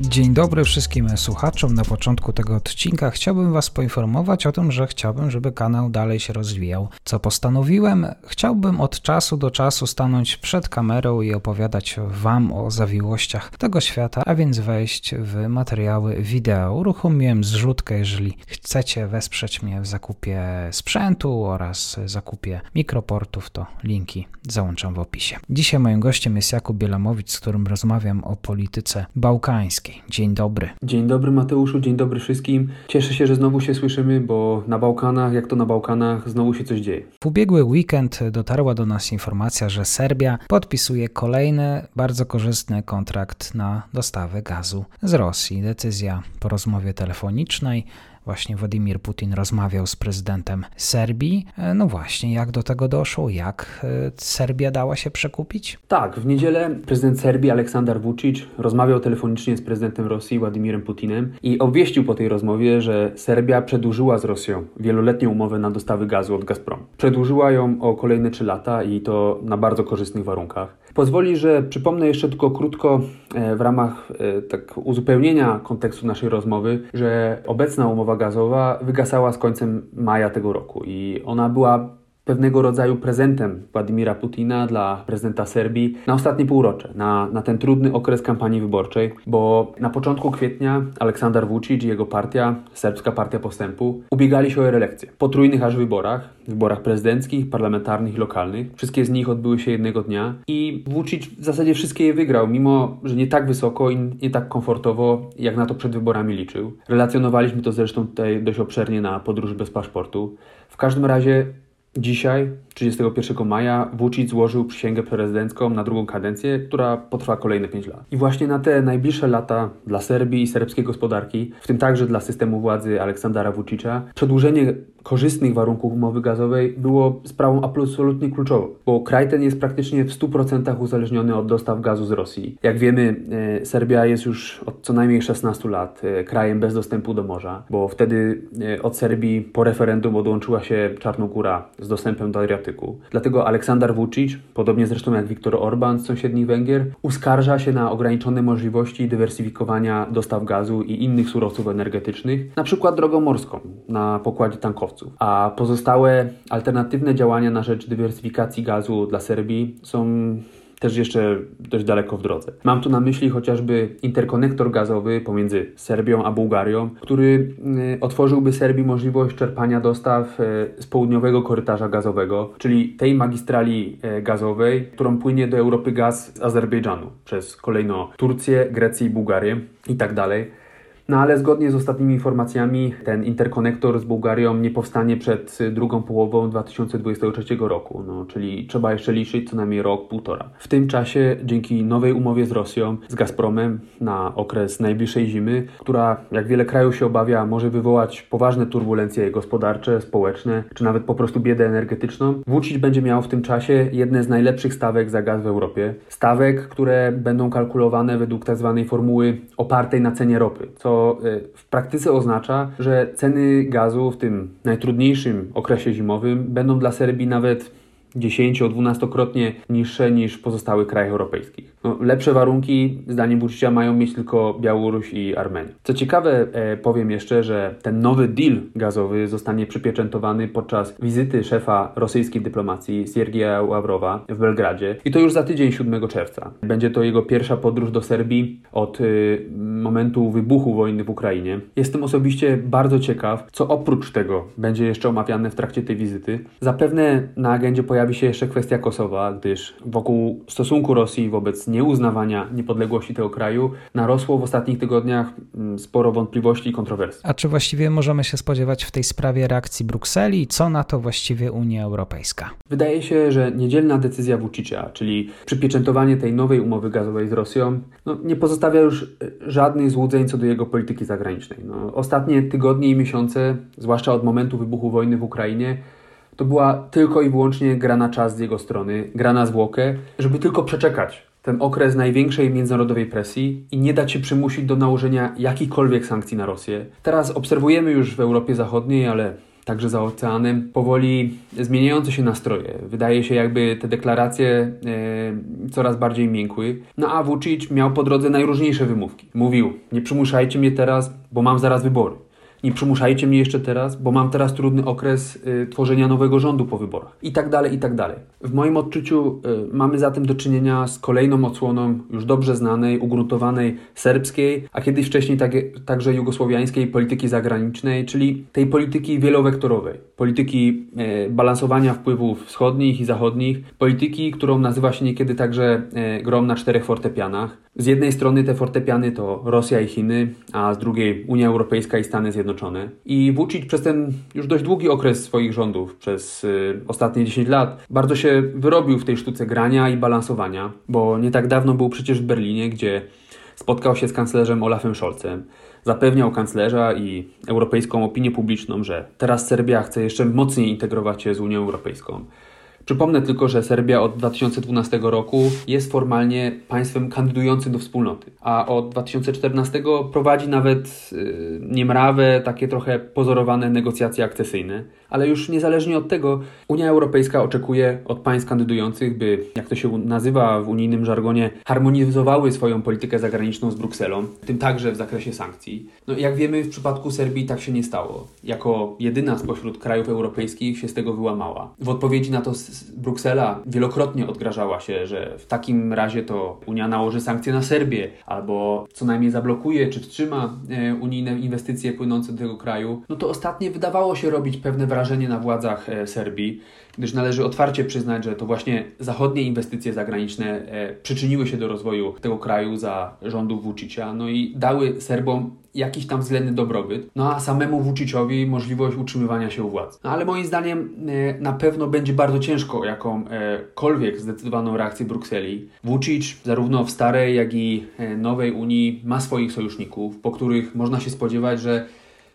Dzień dobry wszystkim słuchaczom. Na początku tego odcinka chciałbym Was poinformować o tym, że chciałbym, żeby kanał dalej się rozwijał. Co postanowiłem? Chciałbym od czasu do czasu stanąć przed kamerą i opowiadać Wam o zawiłościach tego świata, a więc wejść w materiały wideo. Uruchomiłem zrzutkę, jeżeli chcecie wesprzeć mnie w zakupie sprzętu oraz zakupie mikroportów, to linki załączam w opisie. Dzisiaj moim gościem jest Jakub Bielamowicz, z którym rozmawiam o polityce bałkańskiej. Dzień dobry. Dzień dobry Mateuszu, dzień dobry wszystkim. Cieszę się, że znowu się słyszymy, bo na Bałkanach, jak to na Bałkanach, znowu się coś dzieje. W ubiegły weekend dotarła do nas informacja, że Serbia podpisuje kolejny bardzo korzystny kontrakt na dostawę gazu z Rosji. Decyzja po rozmowie telefonicznej Właśnie Władimir Putin rozmawiał z prezydentem Serbii. E, no właśnie, jak do tego doszło? Jak e, Serbia dała się przekupić? Tak, w niedzielę prezydent Serbii Aleksander Vucic rozmawiał telefonicznie z prezydentem Rosji Władimirem Putinem i obwieścił po tej rozmowie, że Serbia przedłużyła z Rosją wieloletnią umowę na dostawy gazu od Gazprom. Przedłużyła ją o kolejne 3 lata i to na bardzo korzystnych warunkach. Pozwoli, że przypomnę jeszcze tylko krótko e, w ramach tak uzupełnienia kontekstu naszej rozmowy, że obecna umowa gazowa wygasała z końcem maja tego roku i ona była pewnego rodzaju prezentem Władimira Putina dla prezydenta Serbii na ostatnie półrocze, na, na ten trudny okres kampanii wyborczej, bo na początku kwietnia Aleksander Vucic i jego partia, Serbska Partia Postępu, ubiegali się o reelekcję. Po trójnych aż wyborach, wyborach prezydenckich, parlamentarnych i lokalnych, wszystkie z nich odbyły się jednego dnia i Vucic w zasadzie wszystkie je wygrał, mimo że nie tak wysoko i nie tak komfortowo, jak na to przed wyborami liczył. Relacjonowaliśmy to zresztą tutaj dość obszernie na podróż bez paszportu. W każdym razie Dzisiaj, 31 maja, Vucic złożył przysięgę prezydencką na drugą kadencję, która potrwa kolejne 5 lat. I właśnie na te najbliższe lata dla Serbii i serbskiej gospodarki, w tym także dla systemu władzy Aleksandra Vucicia, przedłużenie korzystnych warunków umowy gazowej było sprawą absolutnie kluczową, bo kraj ten jest praktycznie w 100% uzależniony od dostaw gazu z Rosji. Jak wiemy, e, Serbia jest już od co najmniej 16 lat e, krajem bez dostępu do morza, bo wtedy e, od Serbii po referendum odłączyła się Czarnogóra z dostępem do Adriatyku. Dlatego Aleksander Vucic, podobnie zresztą jak Viktor Orban z sąsiednich Węgier, uskarża się na ograniczone możliwości dywersyfikowania dostaw gazu i innych surowców energetycznych, na przykład drogą morską na pokładzie tankowców. A pozostałe alternatywne działania na rzecz dywersyfikacji gazu dla Serbii są też jeszcze dość daleko w drodze. Mam tu na myśli chociażby interkonektor gazowy pomiędzy Serbią a Bułgarią, który y, otworzyłby Serbii możliwość czerpania dostaw y, z południowego korytarza gazowego, czyli tej magistrali y, gazowej, którą płynie do Europy gaz z Azerbejdżanu przez kolejno Turcję, Grecję i Bułgarię i tak dalej. No ale zgodnie z ostatnimi informacjami ten interkonektor z Bułgarią nie powstanie przed drugą połową 2023 roku, no, czyli trzeba jeszcze liczyć co najmniej rok, półtora. W tym czasie dzięki nowej umowie z Rosją, z Gazpromem na okres najbliższej zimy, która jak wiele krajów się obawia może wywołać poważne turbulencje gospodarcze, społeczne, czy nawet po prostu biedę energetyczną, Vucic będzie miał w tym czasie jedne z najlepszych stawek za gaz w Europie. Stawek, które będą kalkulowane według tzw. Tak formuły opartej na cenie ropy, co Y, w praktyce oznacza, że ceny gazu w tym najtrudniejszym okresie zimowym będą dla Serbii nawet 10-12-krotnie niższe niż pozostałych krajów europejskich. No, lepsze warunki, zdaniem Vucicia, mają mieć tylko Białoruś i Armenia. Co ciekawe, e, powiem jeszcze, że ten nowy deal gazowy zostanie przypieczętowany podczas wizyty szefa rosyjskiej dyplomacji Siergieja Ławrowa w Belgradzie i to już za tydzień 7 czerwca. Będzie to jego pierwsza podróż do Serbii od y, momentu wybuchu wojny w Ukrainie. Jestem osobiście bardzo ciekaw, co oprócz tego będzie jeszcze omawiane w trakcie tej wizyty. Zapewne na agendzie pojawi się jeszcze kwestia Kosowa, gdyż wokół stosunku Rosji wobec nieuznawania niepodległości tego kraju narosło w ostatnich tygodniach mm, sporo wątpliwości i kontrowersji. A czy właściwie możemy się spodziewać w tej sprawie reakcji Brukseli co na to właściwie Unia Europejska? Wydaje się, że niedzielna decyzja Vucicia, czyli przypieczętowanie tej nowej umowy gazowej z Rosją, no, nie pozostawia już e, żadnych złudzeń co do jego polityki zagranicznej. No, ostatnie tygodnie i miesiące, zwłaszcza od momentu wybuchu wojny w Ukrainie, to była tylko i wyłącznie gra na czas z jego strony, gra na zwłokę, żeby tylko przeczekać ten okres największej międzynarodowej presji i nie dać się przymusić do nałożenia jakichkolwiek sankcji na Rosję. Teraz obserwujemy już w Europie Zachodniej, ale także za oceanem, powoli zmieniające się nastroje. Wydaje się, jakby te deklaracje e, coraz bardziej miękły. No a Vucic miał po drodze najróżniejsze wymówki. Mówił: Nie przymuszajcie mnie teraz, bo mam zaraz wybory nie przymuszajcie mnie jeszcze teraz, bo mam teraz trudny okres y, tworzenia nowego rządu po wyborach. I tak dalej, i tak dalej. W moim odczuciu y, mamy zatem do czynienia z kolejną odsłoną już dobrze znanej, ugruntowanej serbskiej, a kiedyś wcześniej tak, także jugosłowiańskiej polityki zagranicznej, czyli tej polityki wielowektorowej, polityki y, balansowania wpływów wschodnich i zachodnich, polityki, którą nazywa się niekiedy także y, grom na czterech fortepianach. Z jednej strony te fortepiany to Rosja i Chiny, a z drugiej Unia Europejska i Stany Zjednoczone. I Vucic przez ten już dość długi okres swoich rządów, przez y, ostatnie 10 lat, bardzo się wyrobił w tej sztuce grania i balansowania, bo nie tak dawno był przecież w Berlinie, gdzie spotkał się z kanclerzem Olafem Scholzem. Zapewniał kanclerza i europejską opinię publiczną, że teraz Serbia chce jeszcze mocniej integrować się z Unią Europejską. Przypomnę tylko, że Serbia od 2012 roku jest formalnie państwem kandydującym do wspólnoty, a od 2014 prowadzi nawet yy, niemrawe, takie trochę pozorowane negocjacje akcesyjne. Ale już niezależnie od tego, Unia Europejska oczekuje od państw kandydujących, by, jak to się nazywa w unijnym żargonie, harmonizowały swoją politykę zagraniczną z Brukselą, tym także w zakresie sankcji. No jak wiemy, w przypadku Serbii tak się nie stało. Jako jedyna spośród krajów europejskich się z tego wyłamała. W odpowiedzi na to Bruksela wielokrotnie odgrażała się, że w takim razie to Unia nałoży sankcje na Serbię, albo co najmniej zablokuje czy wstrzyma e, unijne inwestycje płynące do tego kraju. No to ostatnie wydawało się robić pewne wrażenie na władzach e, Serbii, gdyż należy otwarcie przyznać, że to właśnie zachodnie inwestycje zagraniczne e, przyczyniły się do rozwoju tego kraju za rządów Vucicia, no i dały Serbom jakiś tam względny dobrobyt, no a samemu Vuciciowi możliwość utrzymywania się u władzy. No ale moim zdaniem na pewno będzie bardzo ciężko jakąkolwiek zdecydowaną reakcję Brukseli. Vucic zarówno w starej, jak i nowej Unii ma swoich sojuszników, po których można się spodziewać, że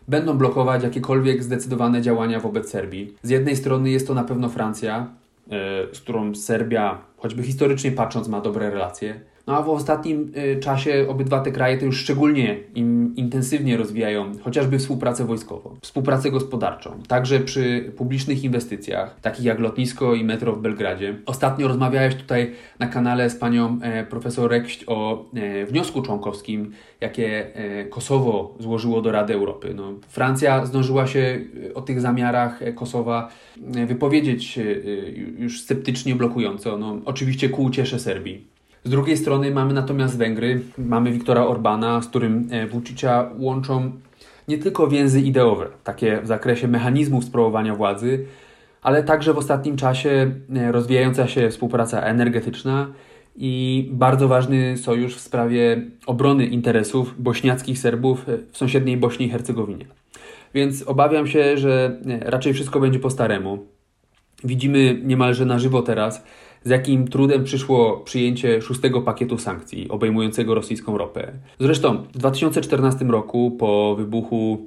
będą blokować jakiekolwiek zdecydowane działania wobec Serbii. Z jednej strony jest to na pewno Francja, e, z którą Serbia, choćby historycznie patrząc, ma dobre relacje. No a w ostatnim y, czasie obydwa te kraje to już szczególnie intensywnie rozwijają chociażby współpracę wojskową, współpracę gospodarczą, także przy publicznych inwestycjach, takich jak lotnisko i metro w Belgradzie. Ostatnio rozmawiałeś tutaj na kanale z panią e, profesor Rekść o e, wniosku członkowskim, jakie e, Kosowo złożyło do Rady Europy. No, Francja zdążyła się o tych zamiarach Kosowa wypowiedzieć już sceptycznie blokująco, no, oczywiście ku uciesze Serbii. Z drugiej strony mamy natomiast Węgry, mamy Viktora Orbana, z którym e, Vucicia łączą nie tylko więzy ideowe, takie w zakresie mechanizmów sprawowania władzy, ale także w ostatnim czasie e, rozwijająca się współpraca energetyczna i bardzo ważny sojusz w sprawie obrony interesów bośniackich Serbów w sąsiedniej Bośni i Hercegowinie. Więc obawiam się, że e, raczej wszystko będzie po staremu. Widzimy niemalże na żywo teraz, z jakim trudem przyszło przyjęcie szóstego pakietu sankcji obejmującego rosyjską ropę. Zresztą w 2014 roku, po wybuchu,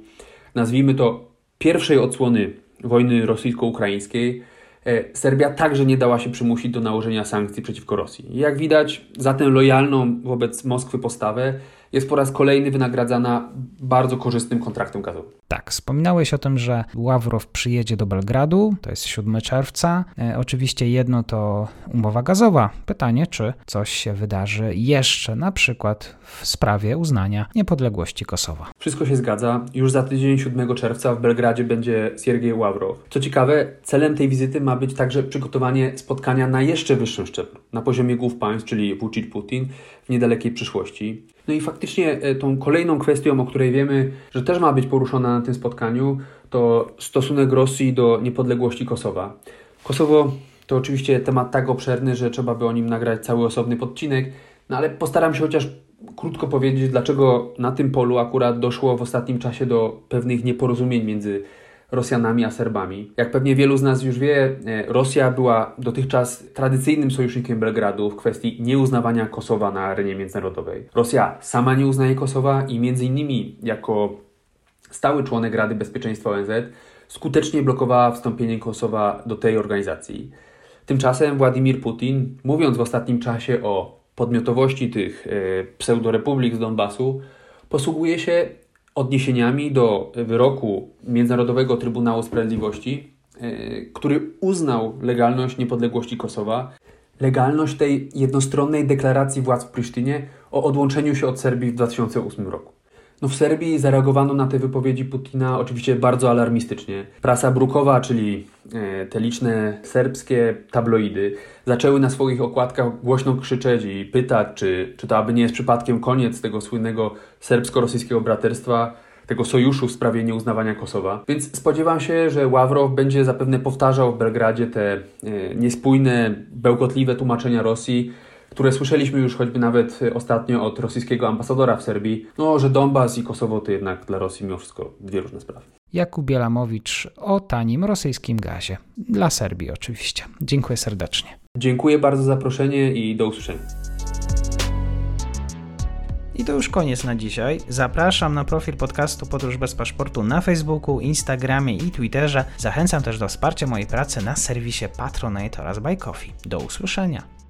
nazwijmy to, pierwszej odsłony wojny rosyjsko-ukraińskiej, e, Serbia także nie dała się przymusić do nałożenia sankcji przeciwko Rosji. Jak widać, za tę lojalną wobec Moskwy postawę jest po raz kolejny wynagradzana bardzo korzystnym kontraktem gazowym. Tak, wspominałeś o tym, że Ławrow przyjedzie do Belgradu, to jest 7 czerwca. E, oczywiście jedno to umowa gazowa. Pytanie, czy coś się wydarzy jeszcze, na przykład w sprawie uznania niepodległości Kosowa. Wszystko się zgadza. Już za tydzień 7 czerwca w Belgradzie będzie Siergiej Ławrow. Co ciekawe, celem tej wizyty ma być także przygotowanie spotkania na jeszcze wyższym szczeblu, na poziomie głów państw, czyli Vucic-Putin w niedalekiej przyszłości. No i faktycznie e, tą kolejną kwestią, o której wiemy, że też ma być poruszona na tym spotkaniu, to stosunek Rosji do niepodległości Kosowa. Kosowo to oczywiście temat tak obszerny, że trzeba by o nim nagrać cały osobny podcinek, no ale postaram się chociaż krótko powiedzieć, dlaczego na tym polu akurat doszło w ostatnim czasie do pewnych nieporozumień między Rosjanami a Serbami. Jak pewnie wielu z nas już wie, e, Rosja była dotychczas tradycyjnym sojusznikiem Belgradu w kwestii nieuznawania Kosowa na arenie międzynarodowej. Rosja sama nie uznaje Kosowa i między innymi jako stały członek Rady Bezpieczeństwa ONZ skutecznie blokowała wstąpienie Kosowa do tej organizacji. Tymczasem Władimir Putin, mówiąc w ostatnim czasie o podmiotowości tych pseudorepublik z Donbasu posługuje się odniesieniami do wyroku Międzynarodowego Trybunału Sprawiedliwości, który uznał legalność niepodległości Kosowa, legalność tej jednostronnej deklaracji władz w Prysztynie o odłączeniu się od Serbii w 2008 roku. No w Serbii zareagowano na te wypowiedzi Putina oczywiście bardzo alarmistycznie. Prasa brukowa, czyli e, te liczne serbskie tabloidy, zaczęły na swoich okładkach głośno krzyczeć i pytać, czy, czy to aby nie jest przypadkiem koniec tego słynnego serbsko-rosyjskiego braterstwa, tego sojuszu w sprawie nieuznawania Kosowa. Więc spodziewam się, że Ławrow będzie zapewne powtarzał w Belgradzie te e, niespójne, bełkotliwe tłumaczenia Rosji, które słyszeliśmy już choćby nawet ostatnio od rosyjskiego ambasadora w Serbii, no, że Donbas i Kosowo to jednak dla Rosji mimo wszystko dwie różne sprawy. Jakub Bielamowicz o tanim rosyjskim gazie. Dla Serbii oczywiście. Dziękuję serdecznie. Dziękuję bardzo za zaproszenie i do usłyszenia. I to już koniec na dzisiaj. Zapraszam na profil podcastu Podróż bez paszportu na Facebooku, Instagramie i Twitterze. Zachęcam też do wsparcia mojej pracy na serwisie Patronite oraz Buy Coffee. Do usłyszenia.